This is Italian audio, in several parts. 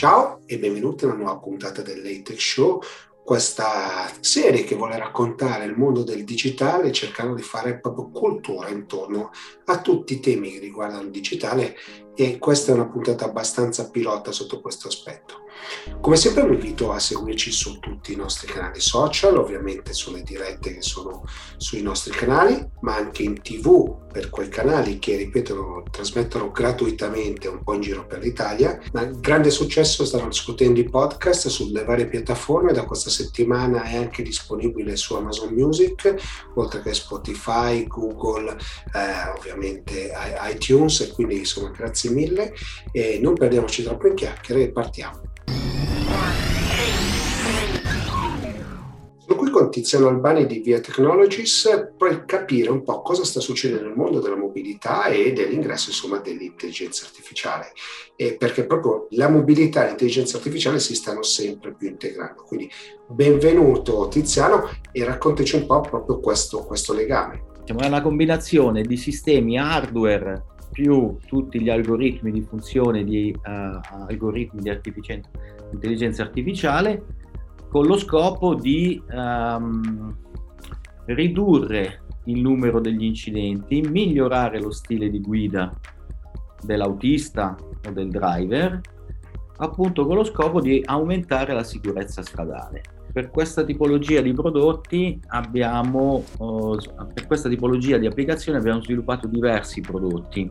Ciao e benvenuti a una nuova puntata del Late Show, questa serie che vuole raccontare il mondo del digitale cercando di fare proprio cultura intorno a tutti i temi che riguardano il digitale e questa è una puntata abbastanza pilota sotto questo aspetto. Come sempre vi invito a seguirci su tutti i nostri canali social, ovviamente sulle dirette che sono sui nostri canali, ma anche in tv per quei canali che, ripeto, trasmettono gratuitamente un po' in giro per l'Italia. Ma grande successo stanno discutendo i podcast sulle varie piattaforme, da questa settimana è anche disponibile su Amazon Music, oltre che Spotify, Google, eh, ovviamente iTunes, e quindi insomma grazie mille e non perdiamoci troppo in chiacchiere e partiamo. Sono qui con Tiziano Albani di Via Technologies per capire un po' cosa sta succedendo nel mondo della mobilità e dell'ingresso insomma dell'intelligenza artificiale e perché proprio la mobilità e l'intelligenza artificiale si stanno sempre più integrando. Quindi benvenuto Tiziano e raccontaci un po' proprio questo, questo legame. È una combinazione di sistemi hardware più tutti gli algoritmi di funzione di uh, algoritmi di intelligenza artificiale con lo scopo di um, ridurre il numero degli incidenti, migliorare lo stile di guida dell'autista o del driver, appunto con lo scopo di aumentare la sicurezza stradale. Per questa tipologia di prodotti abbiamo, uh, per questa tipologia di applicazione abbiamo sviluppato diversi prodotti,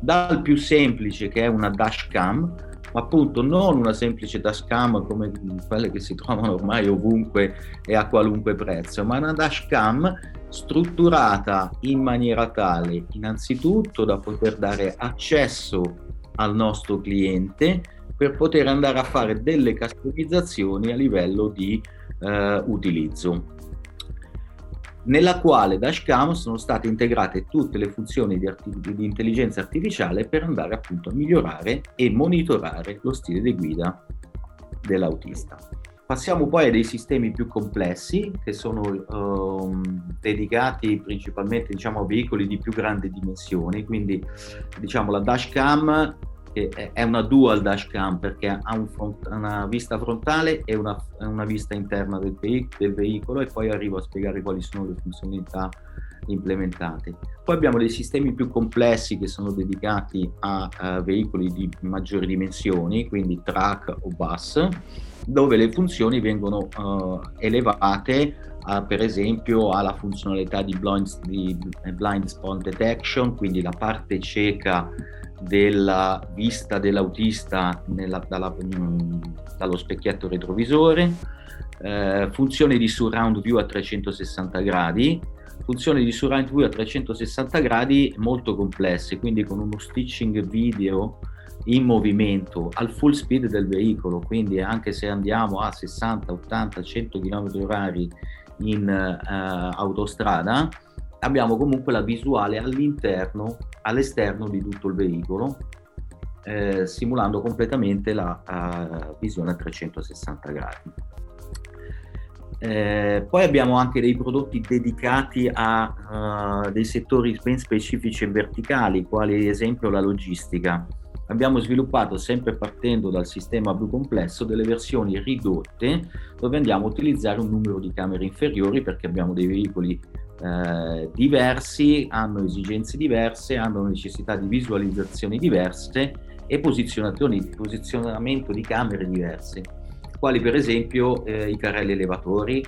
dal più semplice che è una dashcam, ma appunto non una semplice dashcam come quelle che si trovano ormai ovunque e a qualunque prezzo, ma una dashcam strutturata in maniera tale innanzitutto da poter dare accesso al nostro cliente per poter andare a fare delle customizzazioni a livello di eh, utilizzo nella quale dashcam sono state integrate tutte le funzioni di, arti- di, intelligenza artificiale per andare appunto a migliorare e monitorare lo stile di guida dell'autista. Passiamo poi a dei sistemi più complessi che sono um, dedicati principalmente diciamo, a veicoli di più grandi dimensioni, quindi diciamo la dashcam che è una dual dashcam perché ha un front, una vista frontale e una, una vista interna del, del, veicolo e poi arrivo a spiegare quali sono le funzionalità implementate. Poi abbiamo dei sistemi più complessi che sono dedicati a, a veicoli di maggiori dimensioni, quindi truck o bus, dove le funzioni vengono uh, elevate uh, per esempio alla funzionalità di blind, di blind spot detection, quindi la parte cieca della vista dell'autista nella, dalla, mh, dallo specchietto retrovisore, eh, funzioni di surround view a 360 gradi, funzioni di surround view a 360 gradi molto complesse, quindi con uno stitching video in movimento al full speed del veicolo, quindi anche se andiamo a 60, 80, 100 km h in uh, autostrada, abbiamo comunque la visuale all'interno, all'esterno di tutto il veicolo, eh, simulando completamente la uh, visione a 360 gradi. Eh, poi abbiamo anche dei prodotti dedicati a uh, dei settori ben specifici e verticali, quali ad esempio la logistica. Abbiamo sviluppato, sempre partendo dal sistema più complesso, delle versioni ridotte dove andiamo a utilizzare un numero di camere inferiori perché abbiamo dei veicoli eh, diversi, hanno esigenze diverse, hanno necessità di visualizzazioni diverse e posizionamento di camere diverse, quali per esempio eh, i carrelli elevatori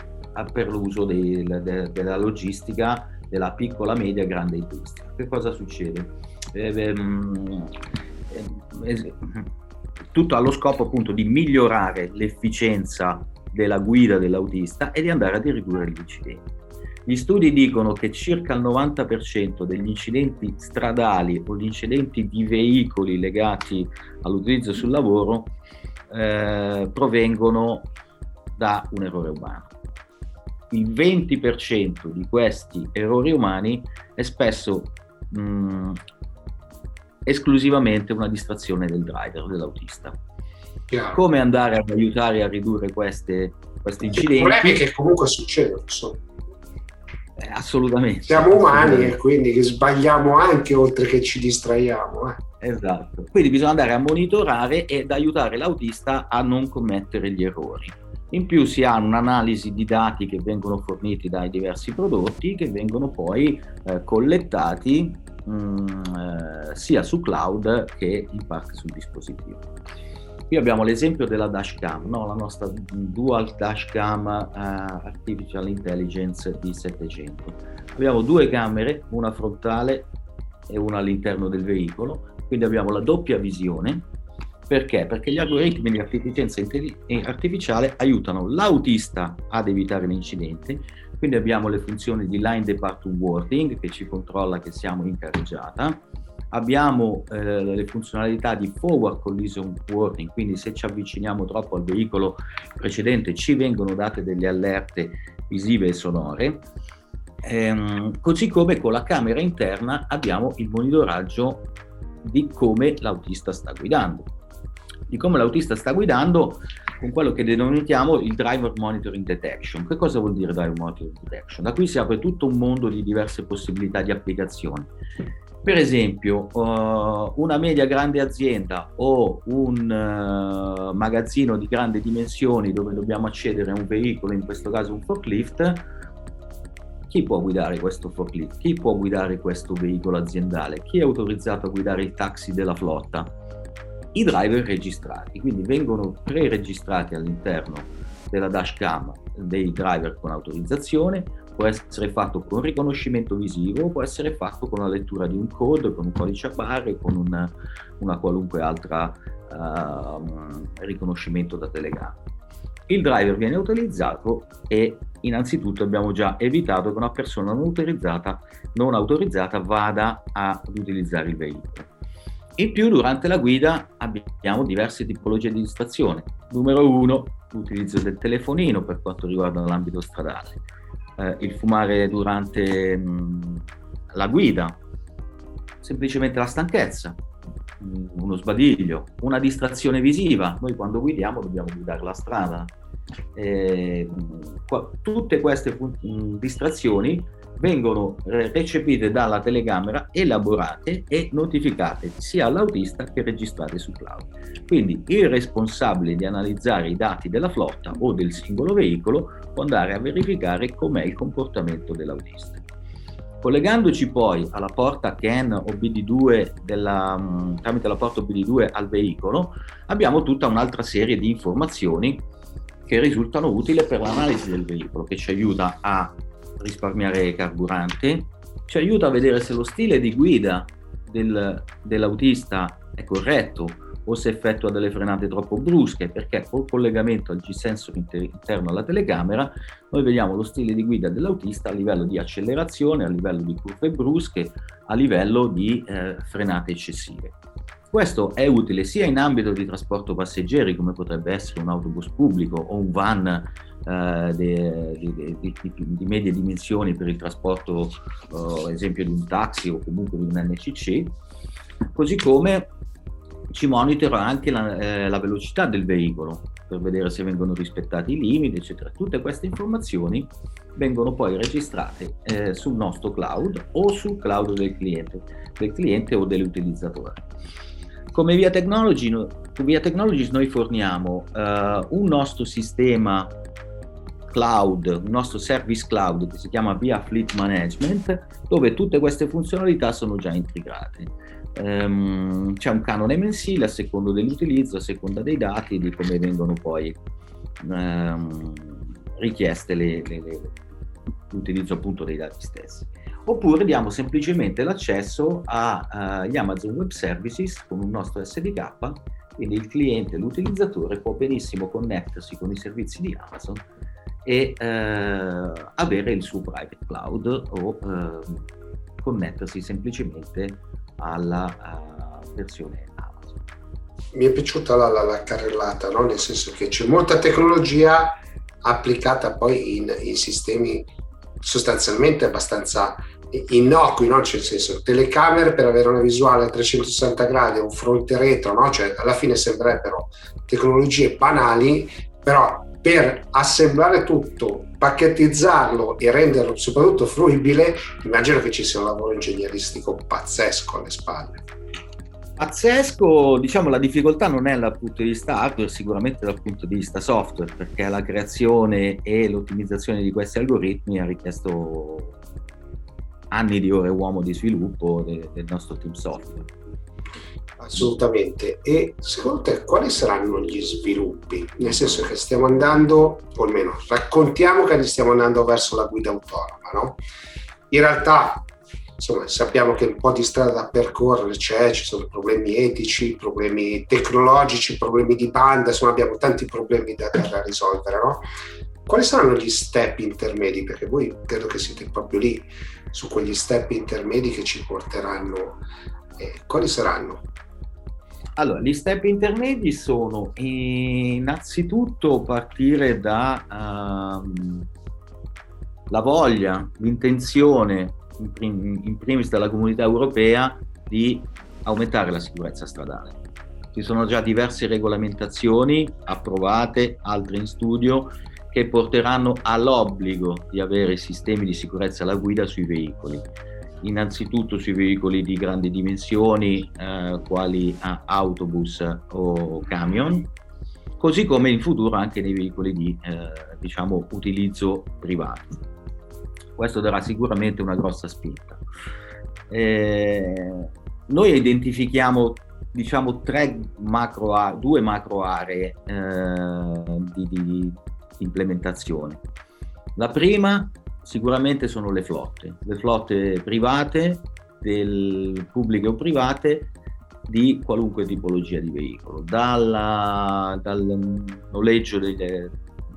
per l'uso de, de, della logistica della piccola, media, grande industria. Che cosa succede? Eh, ehm, eh, tutto allo scopo appunto di migliorare l'efficienza della guida dell'autista e di andare a ridurre gli incidenti. Gli studi dicono che circa il 90% degli incidenti stradali o gli incidenti di veicoli legati all'utilizzo sul lavoro eh, provengono da un errore umano. Il 20% di questi errori umani è spesso mh, esclusivamente una distrazione del driver, dell'autista. Chiaro. Come andare ad aiutare a ridurre queste, questi incidenti? Il problema è che comunque succedono. Insomma assolutamente. Siamo umani e quindi sbagliamo anche oltre che ci distraiamo. Eh. Esatto, quindi bisogna andare a monitorare ed aiutare l'autista a non commettere gli errori. In più si ha un'analisi di dati che vengono forniti dai diversi prodotti che vengono poi eh, collettati mh, mm, eh, sia su cloud che in parte sul dispositivo. Qui abbiamo l'esempio della dashcam, no? la nostra dual dashcam uh, artificial intelligence d 700. Abbiamo due camere, una frontale e una all'interno del veicolo, quindi abbiamo la doppia visione. Perché? Perché gli algoritmi di artificienza artificiale aiutano l'autista ad evitare l'incidente, quindi abbiamo le funzioni di line departure warning che ci controlla che siamo in carreggiata, abbiamo eh, le funzionalità di forward collision warning, quindi se ci avviciniamo troppo al veicolo precedente ci vengono date delle allerte visive e sonore. Ehm, così come con la camera interna abbiamo il monitoraggio di come l'autista sta guidando. Di come l'autista sta guidando con quello che denominiamo il Driver Monitoring Detection. Che cosa vuol dire Driver Monitoring Detection? Da qui si apre tutto un mondo di diverse possibilità di applicazione. Per esempio, uh, una media grande azienda o un uh, magazzino di grandi dimensioni dove dobbiamo accedere a un veicolo, in questo caso un forklift, chi può guidare questo forklift? Chi può guidare questo veicolo aziendale? Chi è autorizzato a guidare il taxi della flotta? I driver registrati, quindi vengono pre-registrati all'interno della dashcam dei driver con autorizzazione, può essere fatto con riconoscimento visivo, può essere fatto con la lettura di un code, con un codice a barre, con una, una qualunque altra uh, riconoscimento da telegramma. Il driver viene utilizzato e innanzitutto abbiamo già evitato che una persona non autorizzata, non autorizzata vada ad utilizzare il veicolo. In più, durante la guida abbiamo diverse tipologie di distrazione. Numero uno, l'utilizzo del telefonino per quanto riguarda l'ambito stradale eh, il fumare durante mh, mm, la guida, semplicemente la stanchezza, mh, mm, uno sbadiglio, una distrazione visiva. Noi quando guidiamo dobbiamo guidare la strada. Eh, qua, tutte queste mh, distrazioni vengono recepite dalla telecamera, elaborate e notificate sia all'autista che registrate su cloud. Quindi il responsabile di analizzare i dati della flotta o del singolo veicolo può andare a verificare com'è il comportamento dell'autista. Collegandoci poi alla porta CAN o BD2 della, mm, tramite la porta BD2 al veicolo, abbiamo tutta un'altra serie di informazioni che risultano utili per l'analisi del veicolo, che ci aiuta a risparmiare carburante, ci aiuta a vedere se lo stile di guida del, dell'autista è corretto o se effettua delle frenate troppo brusche, perché col collegamento al G-sensor inter- interno alla telecamera noi vediamo lo stile di guida dell'autista a livello di accelerazione, a livello di curve brusche, a livello di eh, frenate eccessive. Questo è utile sia in ambito di trasporto passeggeri, come potrebbe essere un autobus pubblico o un van eh, di, di, di, di, medie dimensioni per il trasporto, uh, esempio di un taxi o comunque di un NCC, così come ci monitora anche la, eh, la, velocità del veicolo per vedere se vengono rispettati i limiti, eccetera. Tutte queste informazioni vengono poi registrate eh, sul nostro cloud o sul cloud del cliente, del cliente o dell'utilizzatore. Come Via Technology, Via Technologies noi forniamo uh, un nostro sistema cloud, un nostro service cloud che si chiama Via Fleet Management, dove tutte queste funzionalità sono già integrate. Um, c'è un canone mensile a seconda dell'utilizzo, a seconda dei dati, di come vengono poi um, richieste le, le, le, l'utilizzo appunto dei dati stessi. Oppure diamo semplicemente l'accesso agli uh, Amazon Web Services con un nostro SDK, quindi il cliente, l'utilizzatore può benissimo connettersi con i servizi di Amazon e eh, avere il suo private cloud o eh, connettersi semplicemente alla uh, versione Amazon. Mi è piaciuta la, la, la carrellata, no? nel senso che c'è molta tecnologia applicata poi in, in sistemi sostanzialmente abbastanza innocui, no? cioè nel senso telecamere per avere una visuale a 360 gradi, un fronte retro, no? cioè alla fine sembrerebbero tecnologie banali, però per assemblare tutto, pacchettizzarlo e renderlo soprattutto fruibile, immagino che ci sia un lavoro ingegneristico pazzesco alle spalle. Pazzesco, diciamo la difficoltà non è dal punto di vista hardware, sicuramente dal punto di vista software, perché la creazione e l'ottimizzazione di questi algoritmi ha richiesto anni di ore uomo di sviluppo del, nostro team software. Assolutamente. E secondo te quali saranno gli sviluppi? Nel senso che stiamo andando, o almeno raccontiamo che stiamo andando verso la guida autonoma, no? In realtà, insomma, sappiamo che un po' di strada da percorrere c'è, ci sono problemi etici, problemi tecnologici, problemi di banda, insomma abbiamo tanti problemi da, da risolvere, no? Quali saranno gli step intermedi? Perché voi credo che siete proprio lì, su quegli step intermedi che ci porteranno. Eh, quali saranno? Allora, gli step intermedi sono innanzitutto partire da um, la voglia, l'intenzione, in, prim- in primis dalla comunità europea, di aumentare la sicurezza stradale. Ci sono già diverse regolamentazioni approvate, altre in studio, che porteranno all'obbligo di avere sistemi di sicurezza alla guida sui veicoli innanzitutto sui veicoli di grandi dimensioni, eh, quali autobus o camion, così come in futuro anche nei veicoli di eh, diciamo, utilizzo privato. Questo darà sicuramente una grossa spinta. Eh, noi identifichiamo diciamo tre macro, due macro aree eh, di, di, implementazione. La prima sicuramente sono le flotte, le flotte private, del, pubbliche o private, di qualunque tipologia di veicolo, Dalla, dal noleggio delle,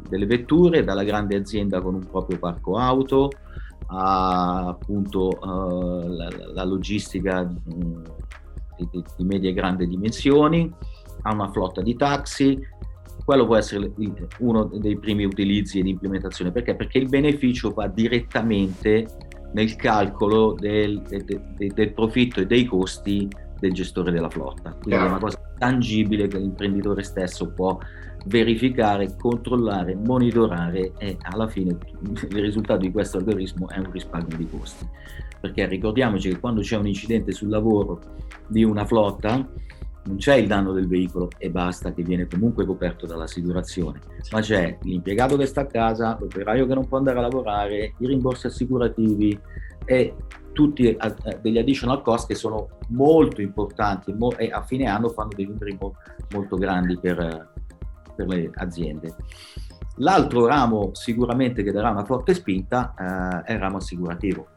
delle, vetture, dalla grande azienda con un proprio parco auto, a appunto uh, la, la, logistica uh, di, di medie e grandi dimensioni, a una flotta di taxi, quello può essere uno dei primi utilizzi di implementazione. Perché? Perché il beneficio va direttamente nel calcolo del, del, del profitto e dei costi del gestore della flotta. Quindi è una cosa tangibile che l'imprenditore stesso può verificare, controllare, monitorare e alla fine il risultato di questo algoritmo è un risparmio di costi. Perché ricordiamoci che quando c'è un incidente sul lavoro di una flotta, non c'è il danno del veicolo e basta, che viene comunque coperto dall'assicurazione, ma c'è l'impiegato che sta a casa, l'operaio che non può andare a lavorare, i rimborsi assicurativi e tutti eh, degli additional cost che sono molto importanti e a fine anno fanno dei numeri molto grandi per, per le aziende. L'altro ramo sicuramente che darà una forte spinta eh, è il ramo assicurativo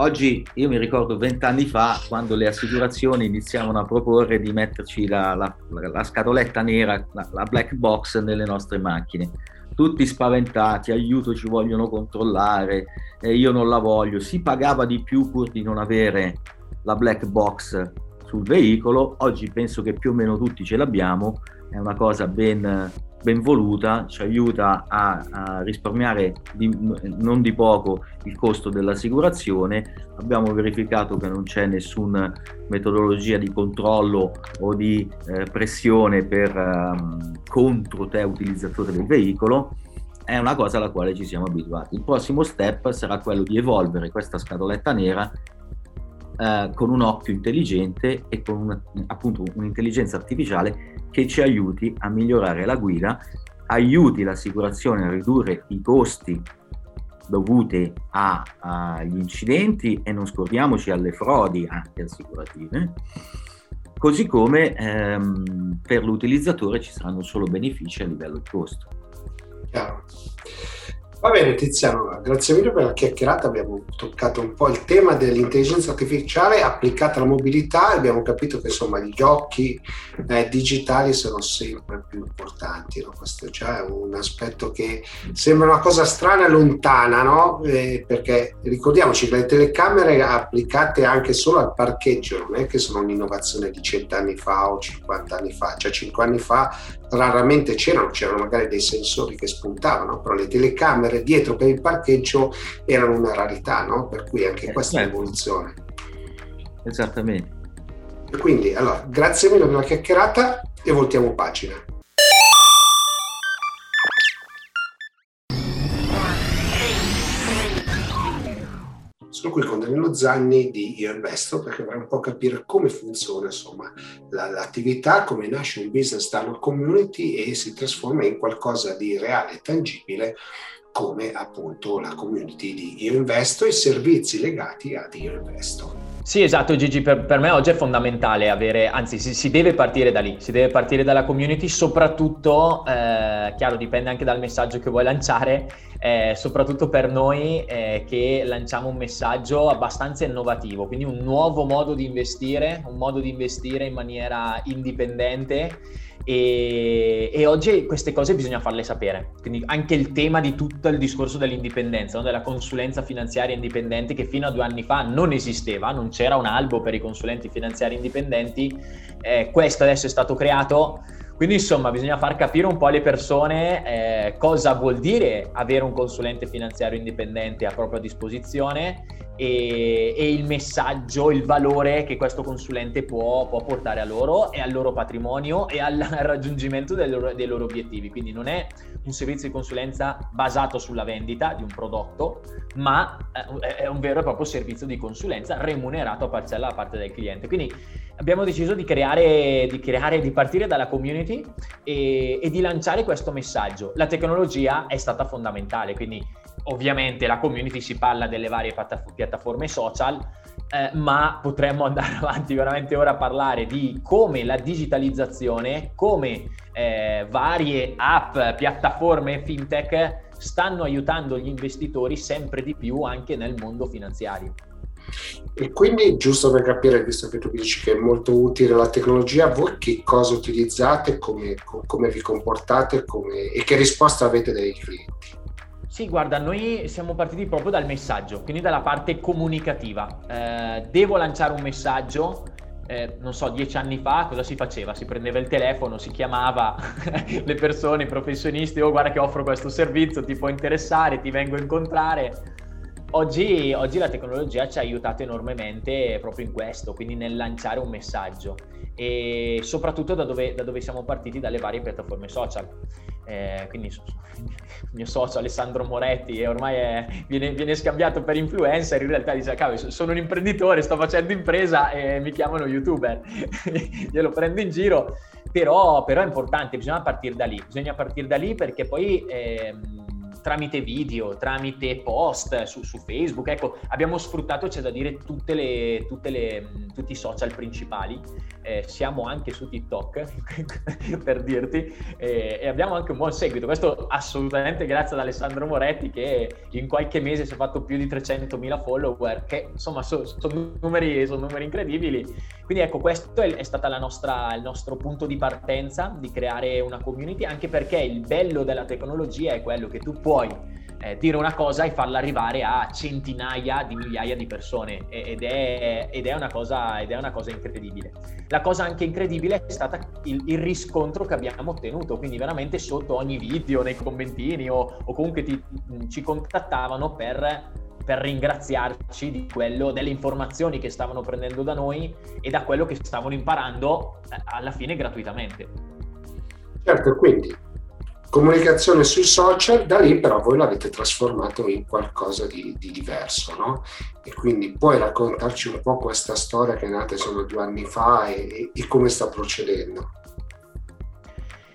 Oggi io mi ricordo vent'anni fa quando le assicurazioni iniziavano a proporre di metterci la, la, la scatoletta nera, la, la, black box nelle nostre macchine. Tutti spaventati, aiuto ci vogliono controllare, eh, io non la voglio. Si pagava di più pur di non avere la black box sul veicolo. Oggi penso che più o meno tutti ce l'abbiamo, è una cosa ben ben voluta ci aiuta a, a risparmiare di, non di poco il costo dell'assicurazione. Abbiamo verificato che non c'è nessuna metodologia di controllo o di eh, pressione per, um, contro te utilizzatore del veicolo. È una cosa alla quale ci siamo abituati. Il prossimo step sarà quello di evolvere questa scatoletta nera eh, con un occhio intelligente e con una, appunto un'intelligenza artificiale che ci aiuti a migliorare la guida, aiuti l'assicurazione a ridurre i costi dovuti agli incidenti e non scordiamoci alle frodi anche assicurative, così come ehm, per l'utilizzatore ci saranno solo benefici a livello di costo. Chiaro. Va bene Tiziano, grazie mille per la chiacchierata, abbiamo toccato un po' il tema dell'intelligenza artificiale applicata alla mobilità e abbiamo capito che insomma gli occhi eh, digitali sono sempre più importanti, no? questo è già un aspetto che sembra una cosa strana e lontana, no? eh, perché ricordiamoci che le telecamere applicate anche solo al parcheggio non è che sono un'innovazione di cent'anni fa o 50 anni fa, cioè 5 anni fa raramente c'erano, c'erano magari dei sensori che spuntavano, però le telecamere dietro per il parcheggio erano una rarità, no? per cui anche eh, questa è certo. un'evoluzione. Esattamente. Quindi, allora, grazie mille per la chiacchierata e voltiamo pagina. Sono qui con Danilo Zanni di Investo perché vorrei un po' capire come funziona insomma, la, l'attività, come nasce un business dalla community e si trasforma in qualcosa di reale e tangibile come appunto la community di Io Investo e i servizi legati ad Io Investo. Sì, esatto, Gigi, per, per, me oggi è fondamentale avere, anzi si, si, deve partire da lì, si deve partire dalla community, soprattutto, eh, chiaro, dipende anche dal messaggio che vuoi lanciare, eh, soprattutto per noi eh, che lanciamo un messaggio abbastanza innovativo, quindi un nuovo modo di investire, un modo di investire in maniera indipendente e, e, oggi queste cose bisogna farle sapere. Quindi anche il tema di tutto il discorso dell'indipendenza, no? della consulenza finanziaria indipendente che fino a due anni fa non esisteva, non c'era un albo per i consulenti finanziari indipendenti, eh, questo adesso è stato creato. Quindi insomma bisogna far capire un po' alle persone eh, cosa vuol dire avere un consulente finanziario indipendente a propria disposizione e, e, il messaggio, il valore che questo consulente può, può, portare a loro e al loro patrimonio e al raggiungimento dei loro, dei loro, obiettivi. Quindi non è un servizio di consulenza basato sulla vendita di un prodotto, ma eh, è un vero e proprio servizio di consulenza remunerato a parcella da parte del cliente. Quindi abbiamo deciso di creare, di, creare, di partire dalla community e, e di lanciare questo messaggio. La tecnologia è stata fondamentale, quindi ovviamente la community si parla delle varie piattaforme social, eh, ma potremmo andare avanti veramente ora a parlare di come la digitalizzazione, come eh, varie app, piattaforme fintech stanno aiutando gli investitori sempre di più anche nel mondo finanziario. E quindi, giusto per capire, visto che tu dici che è molto utile la tecnologia, voi che cosa utilizzate, come, come vi comportate come, e che risposta avete dai clienti? Sì, guarda, noi siamo partiti proprio dal messaggio, quindi dalla parte comunicativa. Eh, devo lanciare un messaggio, eh, non so, dieci anni fa cosa si faceva? Si prendeva il telefono, si chiamava le persone, i professionisti, oh guarda che offro questo servizio, ti può interessare, ti vengo a incontrare. Oggi, oggi la tecnologia ci ha aiutato enormemente proprio in questo, quindi nel lanciare un messaggio e soprattutto da dove, da dove siamo partiti dalle varie piattaforme social. Eh, quindi il mio socio Alessandro Moretti ormai è, viene, viene, scambiato per influencer, in realtà dice cavolo sono un imprenditore, sto facendo impresa e mi chiamano youtuber, glielo prendo in giro, però, però, è importante, bisogna partire da lì, bisogna partire da lì perché poi... Ehm, tramite video, tramite post su, su, Facebook. Ecco, abbiamo sfruttato, c'è da dire, tutte le, tutte le, tutti i social principali. Eh, siamo anche su TikTok, per dirti, eh, e abbiamo anche un buon seguito. Questo assolutamente grazie ad Alessandro Moretti che in qualche mese si è fatto più di 300.000 follower, che insomma sono so numeri, son numeri, incredibili. Quindi ecco, questo è, è stato il nostro punto di partenza, di creare una community, anche perché il bello della tecnologia è quello che tu puoi puoi eh, dire una cosa e farla arrivare a centinaia di migliaia di persone ed è, ed è, una, cosa, ed è una cosa incredibile. La cosa anche incredibile è stata il, il, riscontro che abbiamo ottenuto, quindi veramente sotto ogni video, nei commentini o, o comunque ti, ci contattavano per, per ringraziarci di quello, delle informazioni che stavano prendendo da noi e da quello che stavano imparando eh, alla fine gratuitamente. Certo, quindi comunicazione sui social, da lì però voi l'avete trasformato in qualcosa di, di, diverso, no? E quindi puoi raccontarci un po' questa storia che è nata solo due anni fa e, e come sta procedendo?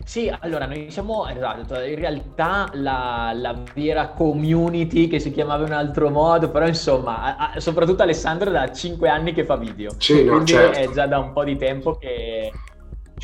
Sì, allora noi siamo, esatto, in realtà la, la, vera community che si chiamava in un altro modo, però insomma, a, a, soprattutto Alessandro da cinque anni che fa video, sì, no, quindi certo. è già da un po' di tempo che,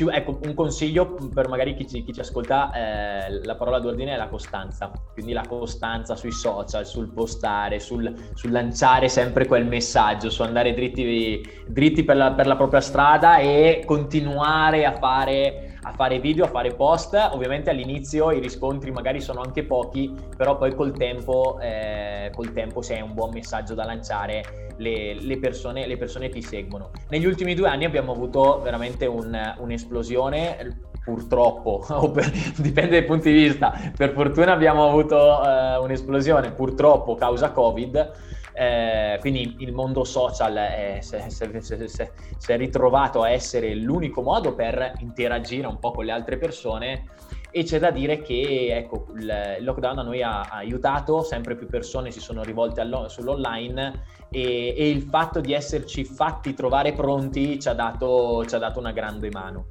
ecco, un consiglio per magari chi ci, chi ci ascolta, eh, la parola d'ordine è la costanza, quindi la costanza sui social, sul postare, sul, sul lanciare sempre quel messaggio, su andare dritti, dritti per, la, per la propria strada e continuare a fare a fare video, a fare post. Ovviamente all'inizio i riscontri magari sono anche pochi, però poi col tempo, eh, col tempo se hai un buon messaggio da lanciare le, le, persone, le persone ti seguono. Negli ultimi due anni abbiamo avuto veramente un, un'esplosione purtroppo, dipende dai punti di vista, per fortuna abbiamo avuto uh, un'esplosione, purtroppo causa Covid, eh, quindi il mondo social si, è ritrovato a essere l'unico modo per interagire un po' con le altre persone e c'è da dire che ecco, il lockdown a noi ha, ha aiutato, sempre più persone si sono rivolte sull'online e, e, il fatto di esserci fatti trovare pronti ci ha dato, ci ha dato una grande mano.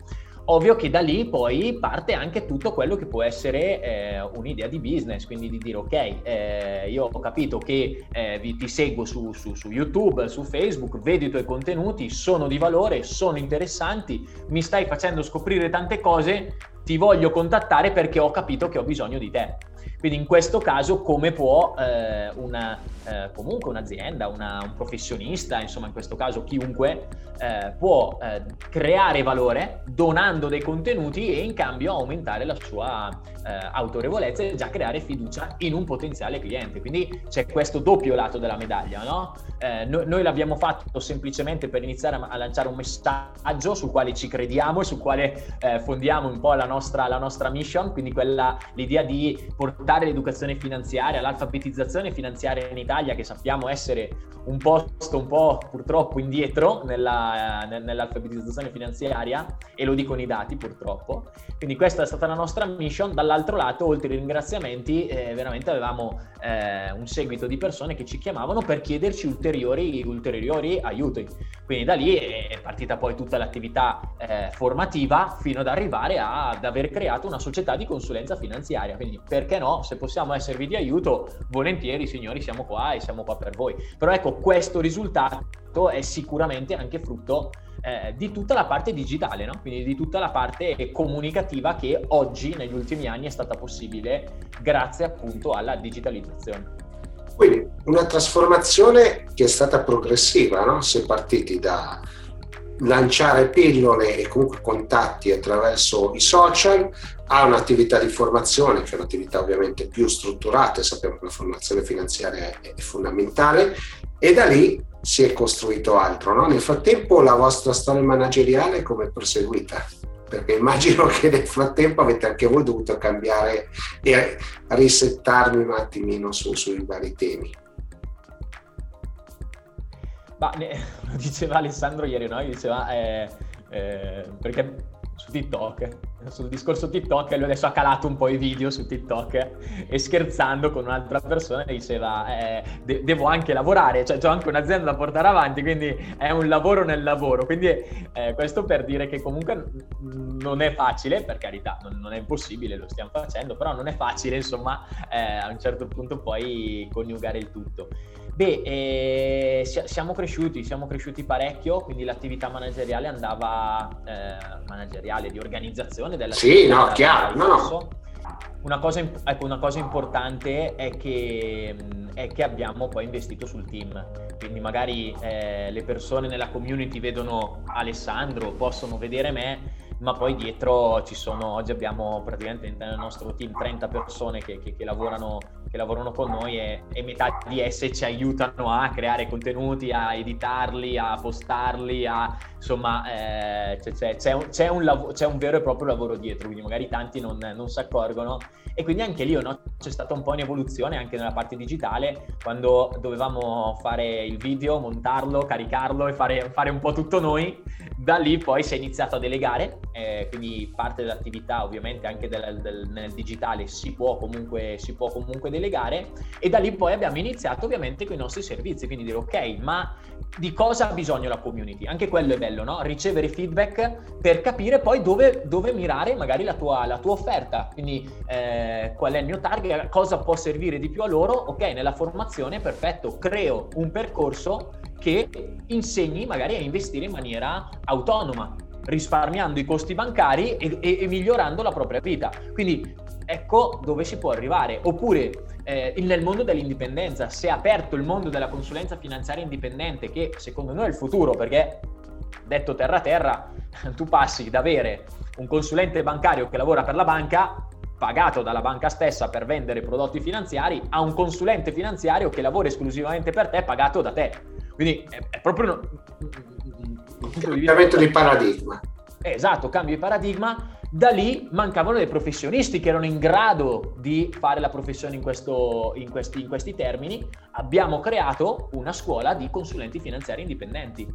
Ovvio che da lì poi parte anche tutto quello che può essere eh, un'idea di business, quindi di dire ok, eh, io ho capito che eh, vi, ti seguo su, su, su, YouTube, su Facebook, vedo i tuoi contenuti, sono di valore, sono interessanti, mi stai facendo scoprire tante cose, ti voglio contattare perché ho capito che ho bisogno di te. Quindi in questo caso come può eh, una, eh, comunque un'azienda, una, un professionista, insomma in questo caso chiunque, eh, può eh, creare valore donando dei contenuti e in cambio aumentare la sua eh, autorevolezza e già creare fiducia in un potenziale cliente. Quindi c'è questo doppio lato della medaglia, no? Eh, no noi l'abbiamo fatto semplicemente per iniziare a, a, lanciare un messaggio sul quale ci crediamo e sul quale fondiamo un po' la nostra, la nostra mission, quindi quella, l'idea di portare l'educazione finanziaria, l'alfabetizzazione finanziaria in Italia, che sappiamo essere un posto un po' purtroppo indietro nella, nell'alfabetizzazione finanziaria, e lo dicono i dati purtroppo. Quindi questa è stata la nostra mission. Dall'altro lato, oltre ai ringraziamenti, eh, veramente avevamo eh, un seguito di persone che ci chiamavano per chiederci ulteriori, ulteriori aiuti. Quindi da lì è partita poi tutta l'attività eh, formativa fino ad arrivare a, ad aver creato una società di consulenza finanziaria. Quindi perché no, se possiamo esservi di aiuto, volentieri signori siamo qua e siamo qua per voi. Però ecco, questo risultato è sicuramente anche frutto eh, di tutta la parte digitale, no? quindi di tutta la parte comunicativa che oggi, negli ultimi anni, è stata possibile grazie appunto alla digitalizzazione. Quindi una trasformazione che è stata progressiva, no? si è partiti da lanciare pillole e comunque contatti attraverso i social a un'attività di formazione che è un'attività ovviamente più strutturata, sappiamo che la formazione finanziaria è fondamentale e da lì si è costruito altro. No? Nel frattempo la vostra storia manageriale come è proseguita? Perché immagino che nel frattempo avete anche voi dovuto cambiare e risettarvi un attimino su, sui vari temi. Ma ne, lo diceva Alessandro ieri, no? Diceva, eh, eh, perché su TikTok, sul discorso TikTok, lui adesso ha calato un po' i video su TikTok e scherzando con un'altra persona diceva eh, de- devo anche lavorare, cioè ho anche un'azienda da portare avanti, quindi è un lavoro nel lavoro. Quindi eh, questo per dire che comunque non è facile, per carità, non, non, è impossibile, lo stiamo facendo, però non è facile insomma eh, a un certo punto poi coniugare il tutto. Beh, eh, siamo cresciuti, siamo cresciuti parecchio, quindi l'attività manageriale andava, eh, manageriale di organizzazione della Sì, no, chiaro, no, no. Una cosa, ecco, una cosa importante è che, è che, abbiamo poi investito sul team, quindi magari eh, le persone nella community vedono Alessandro, possono vedere me, ma poi dietro ci sono, oggi abbiamo praticamente nel nostro team 30 persone che, che, che, lavorano, che lavorano, con noi e, e, metà di esse ci aiutano a creare contenuti, a editarli, a postarli, a, insomma eh, c'è, c'è, un, c'è, un lav- c'è, un, vero e proprio lavoro dietro, quindi magari tanti non, non si accorgono e quindi anche lì no, c'è stata un po' un'evoluzione anche nella parte digitale quando dovevamo fare il video, montarlo, caricarlo e fare, fare un po' tutto noi, da lì poi si è iniziato a delegare eh, quindi parte dell'attività ovviamente anche del, del, nel digitale si può, comunque, si può comunque delegare e da lì poi abbiamo iniziato ovviamente con i nostri servizi, quindi dire ok, ma di cosa ha bisogno la community? Anche quello è bello, no? Ricevere feedback per capire poi dove, dove mirare magari la tua, la tua offerta, quindi eh, qual è il mio target, cosa può servire di più a loro, ok, nella formazione, perfetto, creo un percorso che insegni magari a investire in maniera autonoma, risparmiando i costi bancari e, e, e migliorando la propria vita. Quindi ecco dove si può arrivare. Oppure eh, nel mondo dell'indipendenza, se è aperto il mondo della consulenza finanziaria indipendente, che secondo noi è il futuro, perché detto terra terra, tu passi da avere un consulente bancario che lavora per la banca pagato dalla banca stessa per vendere prodotti finanziari a un consulente finanziario che lavora esclusivamente per te pagato da te. Quindi è, è proprio cambiamento di paradigma. Esatto, cambio di paradigma. Da lì mancavano dei professionisti che erano in grado di fare la professione in, questo, in, questi, in questi termini. Abbiamo creato una scuola di consulenti finanziari indipendenti.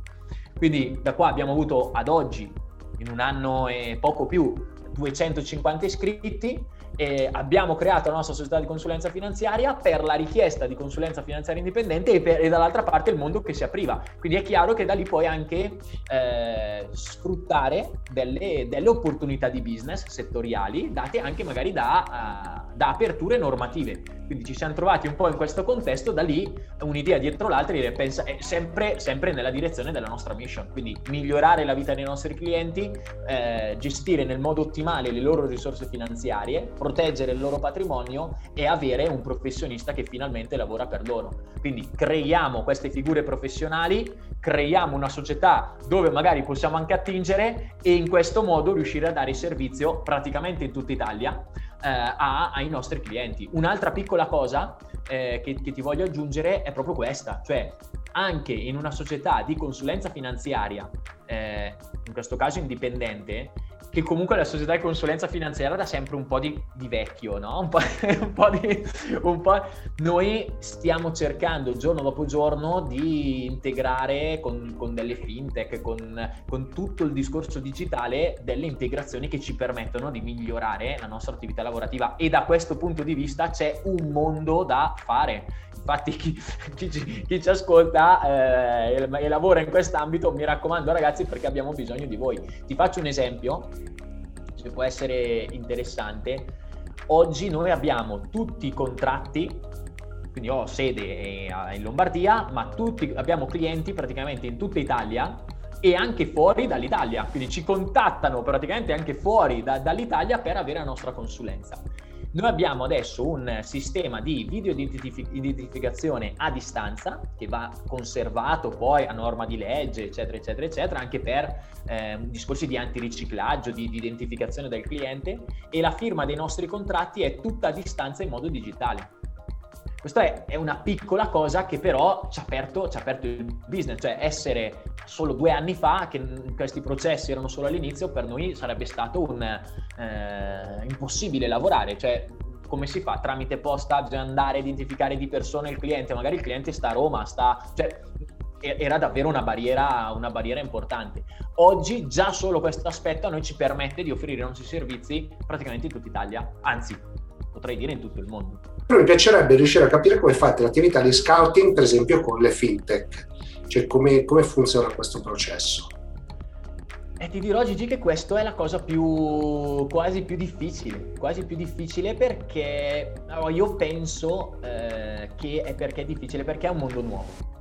Quindi da qua abbiamo avuto ad oggi, in un anno e poco più, 250 iscritti e abbiamo creato la nostra società di consulenza finanziaria per la richiesta di consulenza finanziaria indipendente e, per, e dall'altra parte il mondo che si apriva. Quindi è chiaro che da lì puoi anche eh, sfruttare delle, delle, opportunità di business settoriali date anche magari da, uh, da, aperture normative. Quindi ci siamo trovati un po' in questo contesto, da lì un'idea dietro l'altra e pensa, è sempre, sempre, nella direzione della nostra mission. Quindi migliorare la vita dei nostri clienti, eh, gestire nel modo ottimale le loro risorse finanziarie, proteggere il loro patrimonio e avere un professionista che finalmente lavora per loro. Quindi creiamo queste figure professionali, creiamo una società dove magari possiamo anche attingere e in questo modo riuscire a dare servizio praticamente in tutta Italia eh, a, ai nostri clienti. Un'altra piccola cosa eh, che, che ti voglio aggiungere è proprio questa, cioè anche in una società di consulenza finanziaria, eh, in questo caso indipendente, che comunque la società di consulenza finanziaria da sempre un po' di, di vecchio, no? Un po', un po', di... Un po'... Noi stiamo cercando giorno dopo giorno di integrare con, con delle fintech, con, con, tutto il discorso digitale, delle integrazioni che ci permettono di migliorare la nostra attività lavorativa e da questo punto di vista c'è un mondo da fare. Infatti chi, chi, chi ci ascolta eh, e lavora in quest'ambito, mi raccomando ragazzi perché abbiamo bisogno di voi. Ti faccio un esempio che può essere interessante. Oggi noi abbiamo tutti i contratti, quindi ho sede eh, in Lombardia, ma tutti, abbiamo clienti praticamente in tutta Italia e anche fuori dall'Italia, quindi ci contattano praticamente anche fuori da, dall'Italia per avere la nostra consulenza. Noi abbiamo adesso un sistema di video identificazione a distanza che va conservato poi a norma di legge, eccetera, eccetera, eccetera, anche per eh, discorsi di antiriciclaggio, di, di identificazione del cliente e la firma dei nostri contratti è tutta a distanza in modo digitale. Questa è, è, una piccola cosa che però ci ha, aperto, ci ha aperto il business, cioè essere solo due anni fa che questi processi erano solo all'inizio, per noi sarebbe stato un, eh, impossibile lavorare, cioè come si fa tramite posta andare a identificare di persona il cliente, magari il cliente sta a Roma, sta, cioè era davvero una barriera, una barriera importante. Oggi già solo questo aspetto a noi ci permette di offrire i nostri servizi praticamente in tutta Italia, anzi potrei dire in tutto il mondo. Però mi piacerebbe riuscire a capire come fate l'attività di scouting, per esempio, con le fintech, cioè come, come funziona questo processo. E ti dirò Gigi che questa è la cosa più quasi più difficile, quasi più difficile perché allora, io penso eh, che è perché è difficile, perché è un mondo nuovo.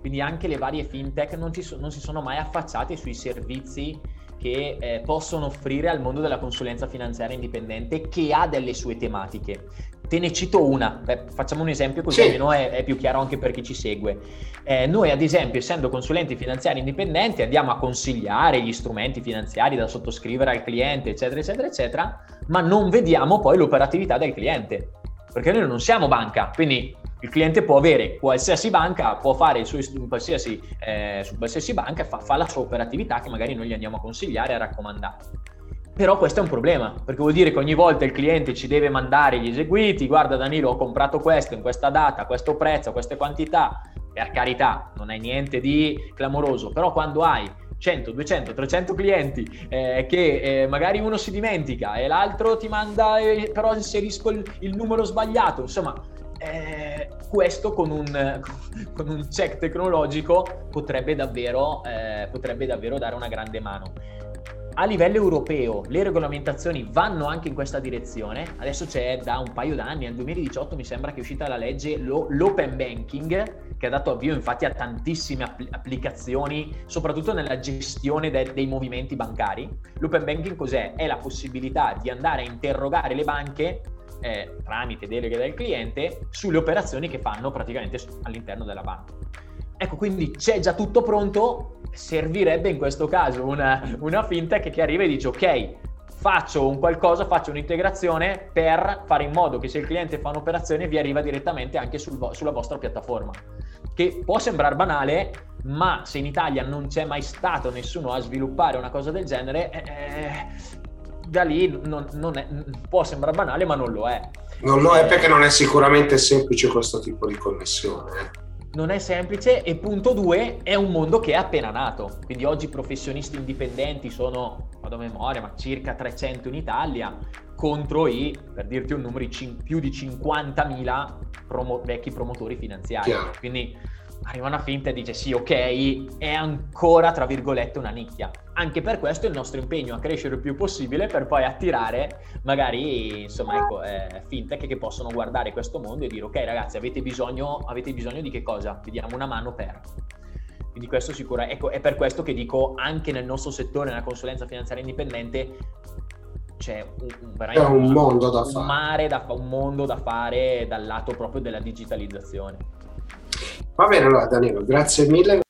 Quindi anche le varie fintech non, so, non si sono mai affacciate sui servizi che eh, possono offrire al mondo della consulenza finanziaria indipendente che ha delle sue tematiche. Te ne cito una, Beh, facciamo un esempio così sì. almeno è, è, più chiaro anche per chi ci segue. Eh, noi ad esempio, essendo consulenti finanziari indipendenti, andiamo a consigliare gli strumenti finanziari da sottoscrivere al cliente, eccetera, eccetera, eccetera, ma non vediamo poi l'operatività del cliente, perché noi non siamo banca, quindi il cliente può avere qualsiasi banca, può fare suo qualsiasi, eh, su qualsiasi banca, fa, fa la sua operatività che magari noi gli andiamo a consigliare e a raccomandare. Però questo è un problema, perché vuol dire che ogni volta il cliente ci deve mandare gli eseguiti, guarda Danilo ho comprato questo in questa data, questo prezzo, queste quantità, per carità, non è niente di clamoroso, però quando hai 100, 200, 300 clienti eh, che eh, magari uno si dimentica e l'altro ti manda eh, però inserisco il, il numero sbagliato, insomma eh, questo con un, con un, check tecnologico potrebbe davvero, eh, potrebbe davvero dare una grande mano. A livello europeo le regolamentazioni vanno anche in questa direzione, adesso c'è da un paio d'anni, nel 2018 mi sembra che è uscita la legge lo, l'open banking, che ha dato avvio infatti a tantissime app- applicazioni, soprattutto nella gestione de- dei movimenti bancari. L'open banking cos'è? È la possibilità di andare a interrogare le banche eh, tramite deleghe del cliente sulle operazioni che fanno praticamente all'interno della banca. Ecco, quindi c'è già tutto pronto, servirebbe in questo caso una, una fintech che arriva e dice ok, faccio un qualcosa, faccio un'integrazione per fare in modo che se il cliente fa un'operazione vi arriva direttamente anche sul, sulla vostra piattaforma. Che può sembrare banale, ma se in Italia non c'è mai stato nessuno a sviluppare una cosa del genere, eh, da lì non, non è, può sembrare banale, ma non lo è. Non lo è perché non è sicuramente semplice questo tipo di connessione. Eh. Non è semplice e punto due è un mondo che è appena nato, quindi oggi i professionisti indipendenti sono vado a memoria, ma circa 300 in Italia, contro i, per dirti un numero, più di 50.000 promo- vecchi promotori finanziari. Chiaro. Quindi arriva una finta e dice sì, ok, è ancora tra virgolette una nicchia. Anche per questo il nostro impegno a crescere il più possibile per poi attirare magari insomma ecco eh, fintech che possono guardare questo mondo e dire ok ragazzi avete bisogno, avete bisogno di che cosa? Vi diamo una mano per. Quindi questo sicuro, ecco è per questo che dico anche nel nostro settore, nella consulenza finanziaria indipendente, c'è un, un, un mondo da un fare. Mare da, un mondo da fare dal lato proprio della digitalizzazione. Va bene, allora Danilo, grazie mille.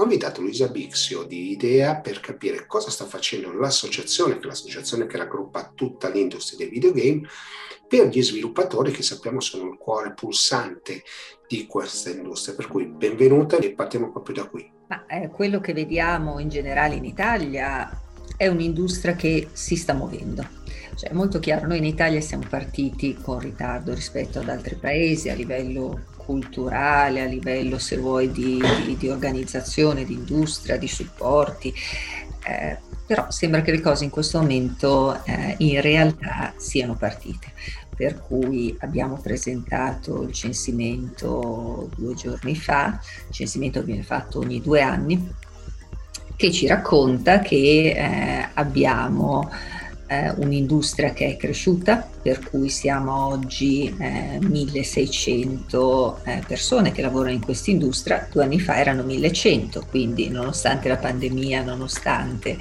Ho invitato Luisa Bixio di Idea per capire cosa sta facendo l'associazione, che è l'associazione che raggruppa tutta l'industria dei videogame, per gli sviluppatori che sappiamo sono il cuore pulsante di questa industria. Per cui benvenuta e partiamo proprio da qui. Ma eh, quello che vediamo in generale in Italia è un'industria che si sta muovendo cioè, è molto chiaro, noi in Italia siamo partiti con ritardo rispetto ad altri paesi a livello culturale, a livello, se vuoi, di, di, di organizzazione, di industria, di supporti. Eh, però sembra che le cose in questo momento eh, in realtà siano partite. Per cui abbiamo presentato il censimento due giorni fa, il censimento viene fatto ogni due anni, che ci racconta che eh, abbiamo eh, un'industria che è cresciuta, per cui siamo oggi eh, 1600 eh, persone che lavorano in questa industria, due anni fa erano 1100, quindi nonostante la pandemia, nonostante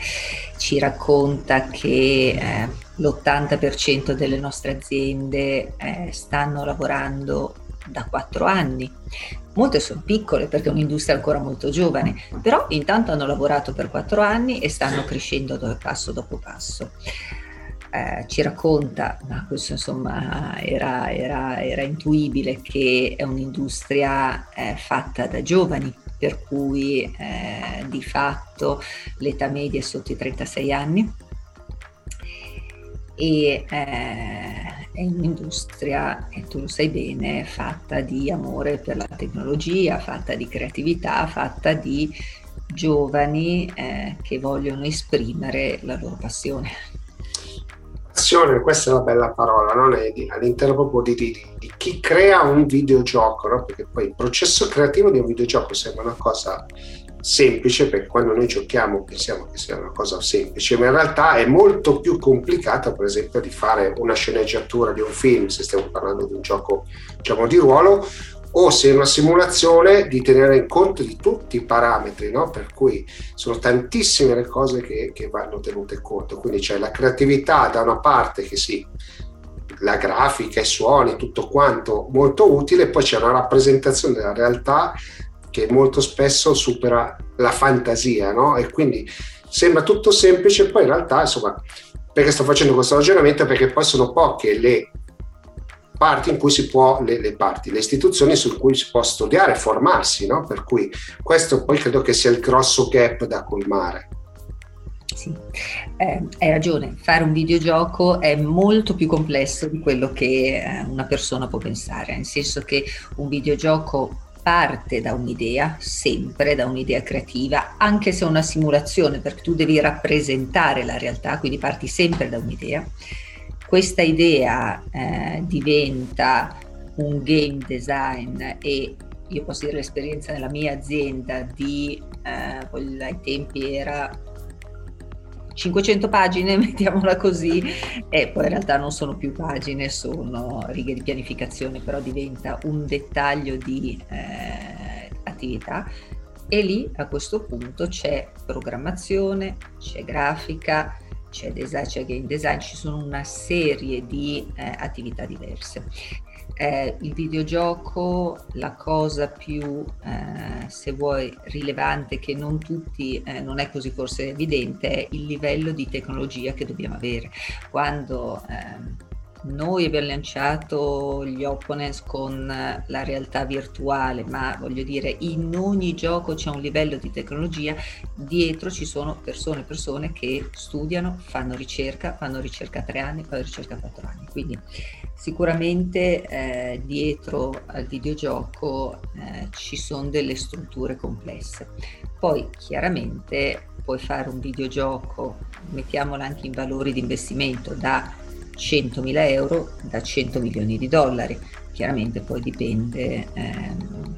ci racconta che eh, l'80% delle nostre aziende eh, stanno lavorando da quattro anni. Molte sono piccole perché è un'industria ancora molto giovane, però intanto hanno lavorato per quattro anni e stanno crescendo passo dopo passo. Eh, ci racconta, ma questo insomma era, era, era intuibile, che è un'industria eh, fatta da giovani, per cui eh, di fatto l'età media è sotto i 36 anni e eh, è un'industria, e tu lo sai bene, fatta di amore per la tecnologia, fatta di creatività, fatta di giovani eh, che vogliono esprimere la loro passione passione, questa è una bella parola, non è all'interno proprio di, di, di, chi crea un videogioco, no? perché poi il processo creativo di un videogioco sembra una cosa semplice, perché quando noi giochiamo pensiamo che sia una cosa semplice, ma in realtà è molto più complicata, per esempio, di fare una sceneggiatura di un film, se stiamo parlando di un gioco diciamo, di ruolo, o se è una simulazione di tenere in conto di tutti i parametri, no? per cui sono tantissime le cose che, che vanno tenute conto, quindi c'è la creatività da una parte che sì, la grafica, i suoni, tutto quanto molto utile, poi c'è una rappresentazione della realtà che molto spesso supera la fantasia, no? E quindi sembra tutto semplice, poi in realtà, insomma, perché sto facendo questo ragionamento? Perché poi sono poche le parti in cui si può, le, le, parti, le istituzioni su cui si può studiare, formarsi, no? Per cui questo poi credo che sia il grosso gap da colmare. Sì, eh, hai ragione, fare un videogioco è molto più complesso di quello che eh, una persona può pensare, nel senso che un videogioco parte da un'idea, sempre da un'idea creativa, anche se è una simulazione, perché tu devi rappresentare la realtà, quindi parti sempre da un'idea. Questa idea eh, diventa un game design e io posso dire l'esperienza nella mia azienda di eh, ai tempi era 500 pagine, mettiamola così, e poi in realtà non sono più pagine, sono righe di pianificazione, però diventa un dettaglio di eh, attività. E lì a questo punto c'è programmazione, c'è grafica, c'è design, c'è game design, ci sono una serie di eh, attività diverse. Eh, il videogioco, la cosa più, eh, se vuoi, rilevante che non tutti, eh, non è così forse evidente, è il livello di tecnologia che dobbiamo avere. Quando ehm, noi abbiamo lanciato gli opponents con la realtà virtuale, ma voglio dire, in ogni gioco c'è un livello di tecnologia, dietro ci sono persone, persone che studiano, fanno ricerca, fanno ricerca tre anni, fanno ricerca quattro anni. Quindi sicuramente eh, dietro al videogioco eh, ci sono delle strutture complesse. Poi chiaramente puoi fare un videogioco, mettiamola anche in valori di investimento, da 100.000 euro da 100 milioni di dollari. Chiaramente poi dipende ehm,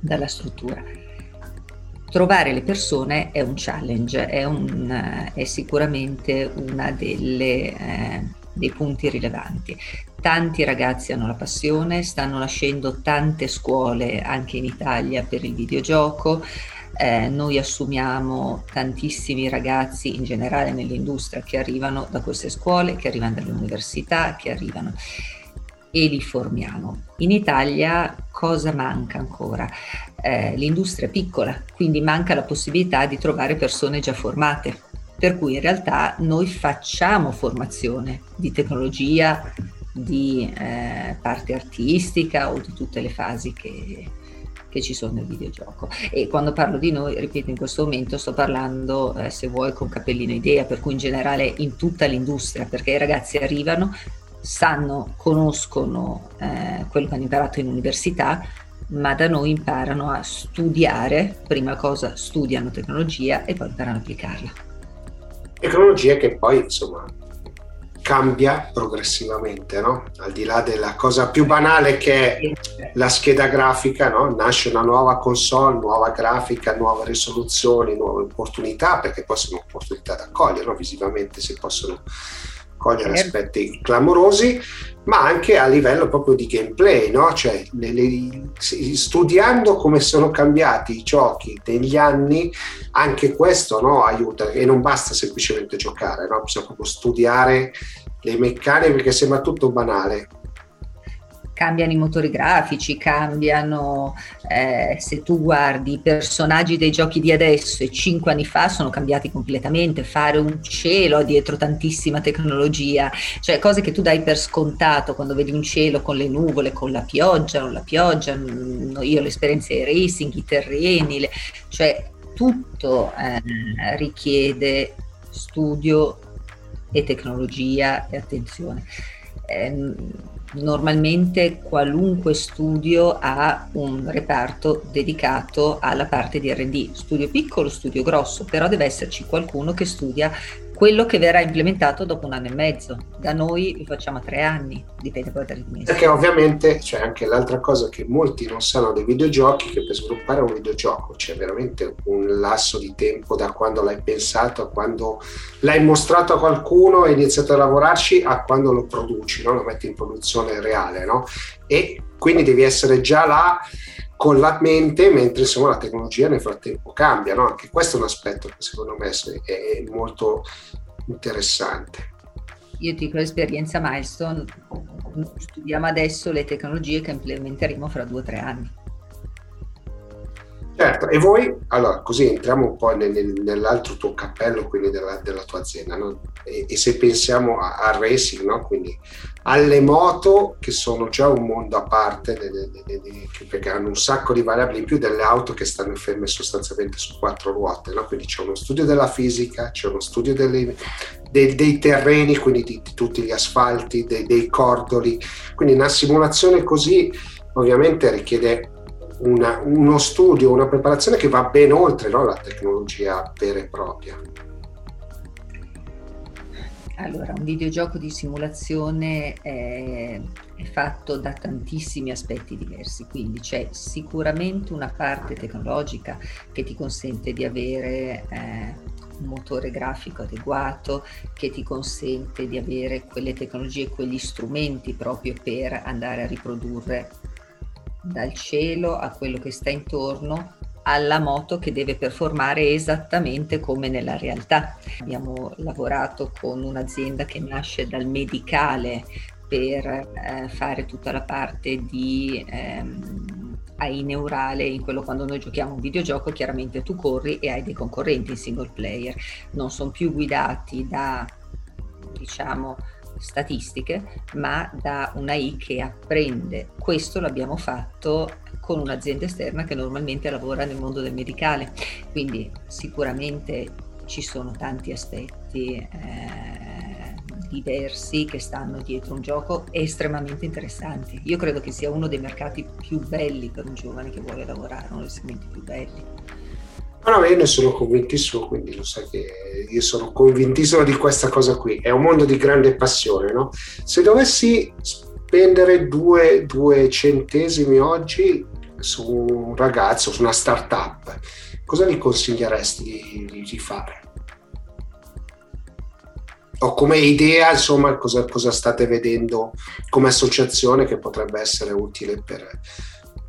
dalla struttura. Trovare le persone è un challenge, è, un, è sicuramente uno eh, dei punti rilevanti. Tanti ragazzi hanno la passione, stanno nascendo tante scuole anche in Italia per il videogioco, eh, noi assumiamo tantissimi ragazzi in generale nell'industria che arrivano da queste scuole, che arrivano dalle università, che arrivano e li formiamo. In Italia cosa manca ancora? Eh, l'industria è piccola, quindi manca la possibilità di trovare persone già formate. Per cui in realtà noi facciamo formazione di tecnologia, di eh, parte artistica o di tutte le fasi che, che ci sono nel videogioco. E quando parlo di noi, ripeto, in questo momento sto parlando, eh, se vuoi, con Cappellino Idea, per cui in generale in tutta l'industria, perché i ragazzi arrivano, sanno, conoscono eh, quello che hanno imparato in università, ma da noi imparano a studiare, prima cosa studiano tecnologia e poi imparano a applicarla. Tecnologia che poi, insomma, cambia progressivamente, no? al di là della cosa più banale che è la scheda grafica, no? nasce una nuova console, nuova grafica, nuove risoluzioni, nuove opportunità, perché poi sono opportunità da cogliere, no? visivamente si possono cogliere certo. aspetti clamorosi, ma anche a livello proprio di gameplay, no? cioè, le, le, studiando come sono cambiati i giochi negli anni, anche questo no, aiuta e non basta semplicemente giocare, no? bisogna proprio studiare le meccaniche perché sembra tutto banale, cambiano i motori grafici, cambiano, eh, se tu guardi i personaggi dei giochi di adesso e cinque anni fa sono cambiati completamente, fare un cielo dietro tantissima tecnologia, cioè cose che tu dai per scontato quando vedi un cielo con le nuvole, con la pioggia, non la pioggia, mm, io l'esperienza dei racing, i terreni, le, cioè tutto eh, richiede studio e tecnologia e attenzione. Eh, Normalmente qualunque studio ha un reparto dedicato alla parte di RD, studio piccolo, studio grosso, però deve esserci qualcuno che studia quello che verrà implementato dopo un anno e mezzo. Da noi lo facciamo a tre anni, dipende poi dal mese. Perché ovviamente c'è anche l'altra cosa che molti non sanno dei videogiochi, che per sviluppare un videogioco c'è veramente un lasso di tempo da quando l'hai pensato a quando l'hai mostrato a qualcuno hai iniziato a lavorarci a quando lo produci, no? lo metti in produzione reale. No? E quindi devi essere già là con la mente, mentre insomma la tecnologia nel frattempo cambia. No? Anche questo è un aspetto che secondo me è molto interessante. Io dico l'esperienza milestone, studiamo adesso le tecnologie che implementeremo fra due o tre anni. Certo, e voi, allora così entriamo un po' nel, nell'altro tuo cappello, quindi della, della tua azienda, no? e, e, se pensiamo al racing, no? quindi alle moto che sono già un mondo a parte, de, de, de, perché hanno un sacco di variabili in più delle auto che stanno ferme sostanzialmente su quattro ruote, no? quindi c'è uno studio della fisica, c'è uno studio delle, dei, dei, terreni, quindi di, di, tutti gli asfalti, dei, dei cordoli, quindi una simulazione così ovviamente richiede una, uno studio, una preparazione che va ben oltre no, la tecnologia vera e propria. Allora, un videogioco di simulazione è, è, fatto da tantissimi aspetti diversi, quindi c'è sicuramente una parte tecnologica che ti consente di avere eh, un motore grafico adeguato, che ti consente di avere quelle tecnologie, quegli strumenti proprio per andare a riprodurre dal cielo a quello che sta intorno alla moto che deve performare esattamente come nella realtà. Abbiamo lavorato con un'azienda che nasce dal medicale per eh, fare tutta la parte di ehm, AI neurale in quello quando noi giochiamo un videogioco chiaramente tu corri e hai dei concorrenti in single player non sono più guidati da diciamo statistiche, ma da una I che apprende. Questo l'abbiamo fatto con un'azienda esterna che normalmente lavora nel mondo del medicale, quindi sicuramente ci sono tanti aspetti eh, diversi che stanno dietro un gioco estremamente interessanti. Io credo che sia uno dei mercati più belli per un giovane che vuole lavorare, uno dei segmenti più belli. No, no, io ne sono convintissimo, quindi lo sai che io sono convintissimo di questa cosa qui. È un mondo di grande passione, no? Se dovessi spendere due, due centesimi oggi su un ragazzo, su una startup, cosa gli consiglieresti di, di fare? O come idea, insomma, cosa, cosa state vedendo come associazione che potrebbe essere utile per,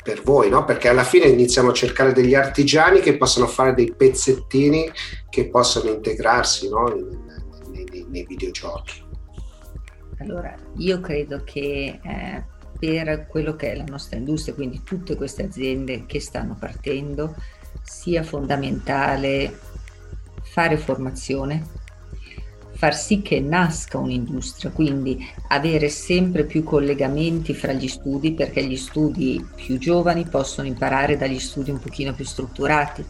per voi, no? Perché alla fine iniziamo a cercare degli artigiani che possono fare dei pezzettini che possono integrarsi no? nei, nei, nei, videogiochi. Allora, io credo che eh, per quello che è la nostra industria, quindi tutte queste aziende che stanno partendo, sia fondamentale fare formazione, far sì che nasca un'industria, quindi avere sempre più collegamenti fra gli studi perché gli studi più giovani possono imparare dagli studi un pochino più strutturati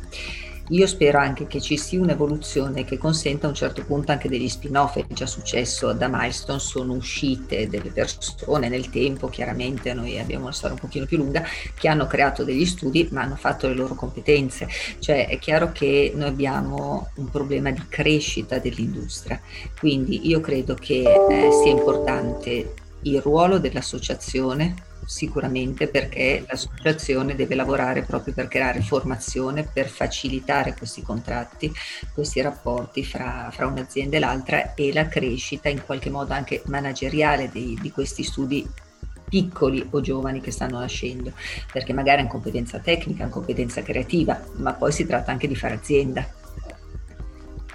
io spero anche che ci sia un'evoluzione che consenta a un certo punto anche degli spin-off, è già successo da Milestone, sono uscite delle persone nel tempo, chiaramente noi abbiamo una storia un pochino più lunga, che hanno creato degli studi ma hanno fatto le loro competenze, cioè è chiaro che noi abbiamo un problema di crescita dell'industria, quindi io credo che eh, sia importante il ruolo dell'associazione sicuramente perché l'associazione deve lavorare proprio per creare formazione, per facilitare questi contratti, questi rapporti fra, fra un'azienda e l'altra e la crescita in qualche modo anche manageriale di, di questi studi piccoli o giovani che stanno nascendo, perché magari hanno competenza tecnica, hanno competenza creativa, ma poi si tratta anche di fare azienda.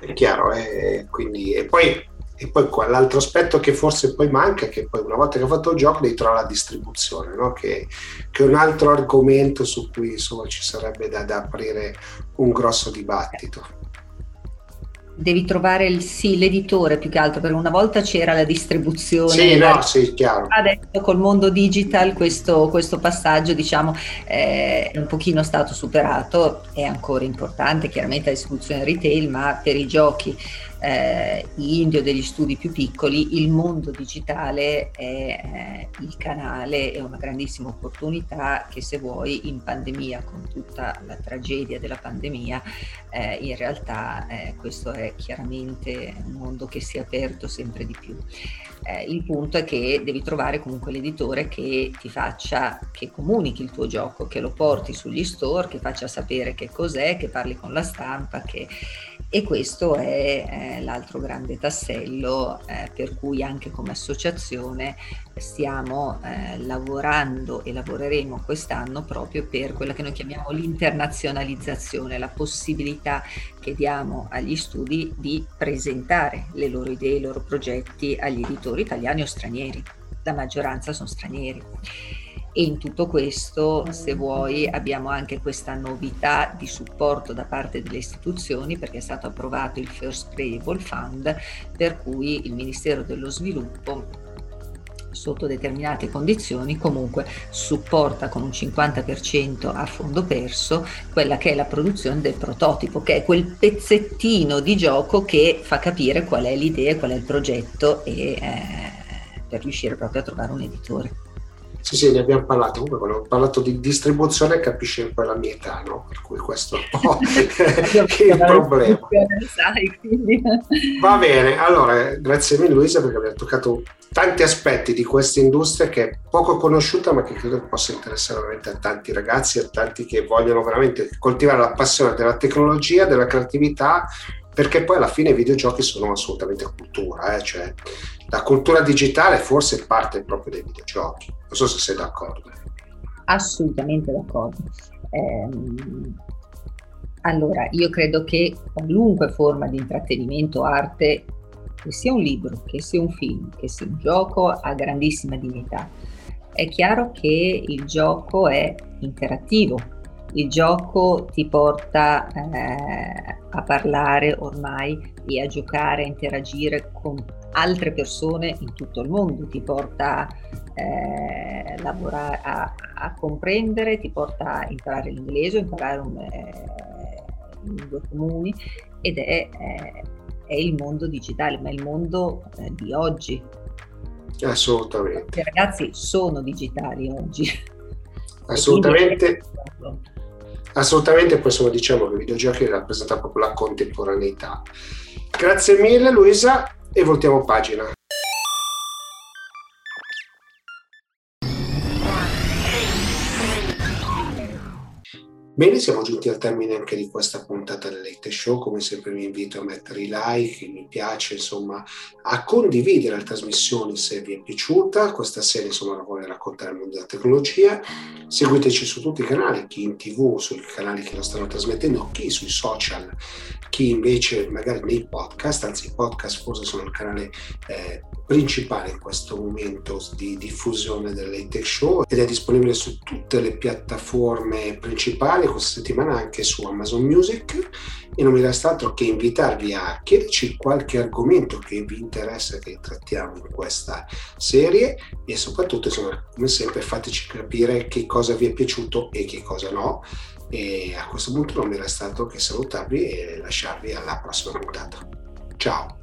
È chiaro, eh, quindi, e poi e poi quell'altro aspetto che forse poi manca è che poi una volta che hai fatto il gioco devi trovare la distribuzione, no? che, che, è un altro argomento su cui insomma, ci sarebbe da, da aprire un grosso dibattito devi trovare il, sì, l'editore più che altro, perché una volta c'era la distribuzione. Sì, no, sì, chiaro. Adesso col mondo digital questo, questo passaggio diciamo è un pochino stato superato, è ancora importante chiaramente la distribuzione retail, ma per i giochi eh, indio degli studi più piccoli, il mondo digitale è eh, il canale, è una grandissima opportunità che se vuoi in pandemia, con tutta la tragedia della pandemia, eh, in realtà eh, questo è chiaramente un mondo che si è aperto sempre di più. Eh, il punto è che devi trovare comunque l'editore che ti faccia, che comunichi il tuo gioco, che lo porti sugli store, che faccia sapere che cos'è, che parli con la stampa, che e questo è l'altro grande tassello eh, per cui anche come associazione stiamo eh, lavorando e lavoreremo quest'anno proprio per quella che noi chiamiamo l'internazionalizzazione, la possibilità che diamo agli studi di presentare le loro idee, i loro progetti agli editori italiani o stranieri. La maggioranza sono stranieri e in tutto questo, se vuoi, abbiamo anche questa novità di supporto da parte delle istituzioni perché è stato approvato il First Payable Fund per cui il Ministero dello Sviluppo sotto determinate condizioni comunque supporta con un 50% a fondo perso quella che è la produzione del prototipo, che è quel pezzettino di gioco che fa capire qual è l'idea, qual è il progetto e eh, per riuscire proprio a trovare un editore. Sì, sì, ne abbiamo parlato. Comunque, quando ho parlato di distribuzione, capisci un po' la mia età, no? Per cui questo è un po' il problema. Va bene, allora, grazie mille Luisa perché abbiamo toccato tanti aspetti di questa industria che è poco conosciuta, ma che credo possa interessare veramente a tanti ragazzi, a tanti che vogliono veramente coltivare la passione della tecnologia, della creatività perché poi alla fine i videogiochi sono assolutamente cultura, eh? cioè la cultura digitale forse parte proprio dai videogiochi. Non so se sei d'accordo. Assolutamente d'accordo. Eh, allora, io credo che qualunque forma di intrattenimento, arte, che sia un libro, che sia un film, che sia un gioco, ha grandissima dignità. È chiaro che il gioco è interattivo, il gioco ti porta eh, a parlare ormai e a giocare, a interagire con altre persone in tutto il mondo, ti porta eh, a lavorare, a, a, comprendere, ti porta a imparare l'inglese, a imparare un, eh, lingue comuni ed è, eh, è, il mondo digitale, ma è il mondo eh, di oggi. Assolutamente. I ragazzi sono digitali oggi. Assolutamente. Assolutamente, poi insomma diciamo che i videogiochi rappresentano proprio la contemporaneità. Grazie mille Luisa e voltiamo pagina. Bene, siamo giunti al termine anche di questa puntata del Late Show. Come sempre vi invito a mettere i like, mi piace, insomma, a condividere la trasmissione se vi è piaciuta. Questa serie, insomma, la vuole raccontare il mondo della tecnologia. Seguiteci su tutti i canali, chi in tv, sui canali che lo stanno trasmettendo, chi sui social, chi invece magari nei podcast, anzi i podcast forse sono il canale eh, principale in questo momento di diffusione del Late Show ed è disponibile su tutte le piattaforme principali, questa settimana anche su Amazon Music e non mi resta altro che invitarvi a chiederci qualche argomento che vi interessa che trattiamo in questa serie e soprattutto insomma come sempre fateci capire che cosa vi è piaciuto e che cosa no e a questo punto non mi resta altro che salutarvi e lasciarvi alla prossima puntata. Ciao!